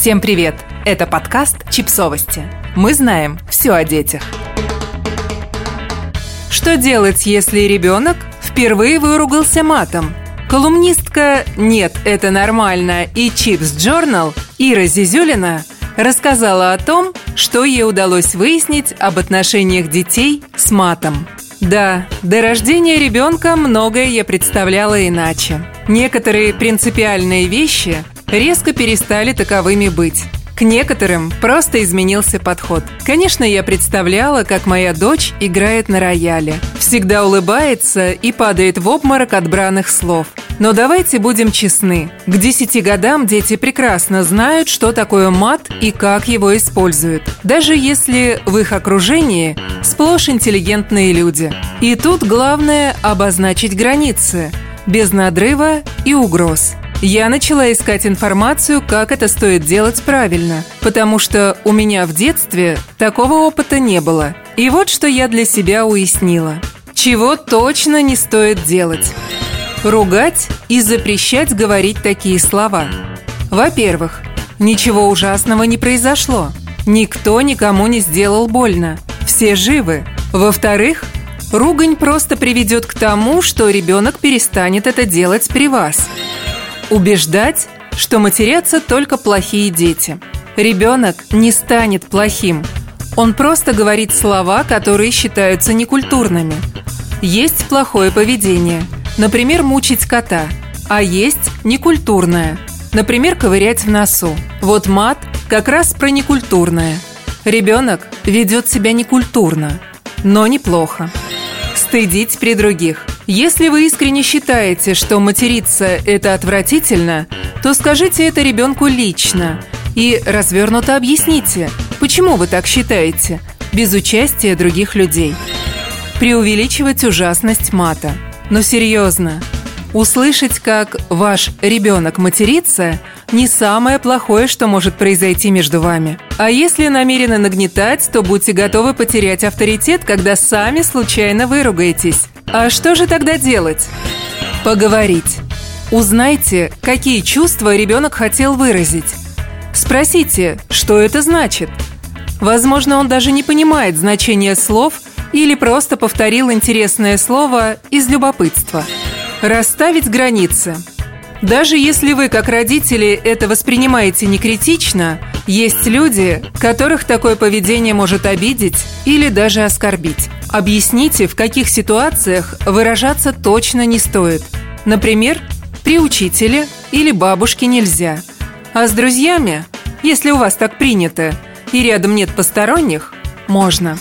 Всем привет! Это подкаст «Чипсовости». Мы знаем все о детях. Что делать, если ребенок впервые выругался матом? Колумнистка «Нет, это нормально» и «Чипс Journal Ира Зизюлина рассказала о том, что ей удалось выяснить об отношениях детей с матом. Да, до рождения ребенка многое я представляла иначе. Некоторые принципиальные вещи резко перестали таковыми быть. К некоторым просто изменился подход. Конечно, я представляла, как моя дочь играет на рояле. Всегда улыбается и падает в обморок от бранных слов. Но давайте будем честны. К 10 годам дети прекрасно знают, что такое мат и как его используют. Даже если в их окружении сплошь интеллигентные люди. И тут главное обозначить границы, без надрыва и угроз. Я начала искать информацию, как это стоит делать правильно, потому что у меня в детстве такого опыта не было. И вот что я для себя уяснила. Чего точно не стоит делать. Ругать и запрещать говорить такие слова. Во-первых, ничего ужасного не произошло. Никто никому не сделал больно. Все живы. Во-вторых, ругань просто приведет к тому, что ребенок перестанет это делать при вас. Убеждать, что матерятся только плохие дети. Ребенок не станет плохим. Он просто говорит слова, которые считаются некультурными. Есть плохое поведение, например, мучить кота, а есть некультурное, например, ковырять в носу. Вот мат как раз про некультурное. Ребенок ведет себя некультурно, но неплохо. Стыдить при других – если вы искренне считаете, что материться – это отвратительно, то скажите это ребенку лично и развернуто объясните, почему вы так считаете, без участия других людей. Преувеличивать ужасность мата. Но серьезно, услышать, как ваш ребенок матерится – не самое плохое, что может произойти между вами. А если намерены нагнетать, то будьте готовы потерять авторитет, когда сами случайно выругаетесь. А что же тогда делать? Поговорить. Узнайте, какие чувства ребенок хотел выразить. Спросите, что это значит. Возможно, он даже не понимает значения слов или просто повторил интересное слово из любопытства. Расставить границы. Даже если вы, как родители, это воспринимаете не критично, есть люди, которых такое поведение может обидеть или даже оскорбить. Объясните, в каких ситуациях выражаться точно не стоит. Например, при учителе или бабушке нельзя. А с друзьями, если у вас так принято, и рядом нет посторонних, можно.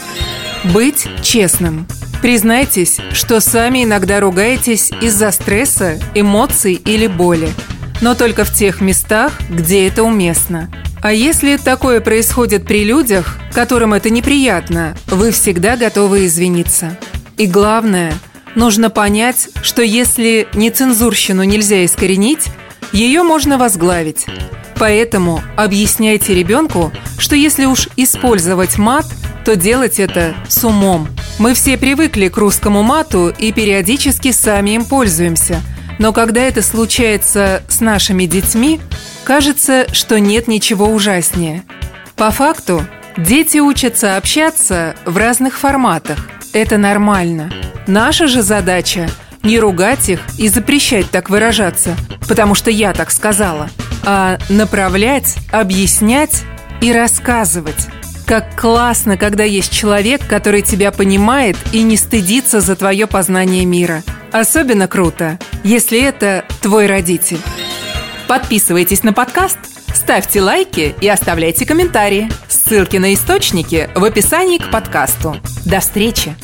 Быть честным. Признайтесь, что сами иногда ругаетесь из-за стресса, эмоций или боли. Но только в тех местах, где это уместно – а если такое происходит при людях, которым это неприятно, вы всегда готовы извиниться. И главное, нужно понять, что если нецензурщину нельзя искоренить, ее можно возглавить. Поэтому объясняйте ребенку, что если уж использовать мат, то делать это с умом. Мы все привыкли к русскому мату и периодически сами им пользуемся. Но когда это случается с нашими детьми, Кажется, что нет ничего ужаснее. По факту, дети учатся общаться в разных форматах. Это нормально. Наша же задача – не ругать их и запрещать так выражаться, потому что я так сказала, а направлять, объяснять и рассказывать. Как классно, когда есть человек, который тебя понимает и не стыдится за твое познание мира. Особенно круто, если это твой родитель. Подписывайтесь на подкаст, ставьте лайки и оставляйте комментарии. Ссылки на источники в описании к подкасту. До встречи!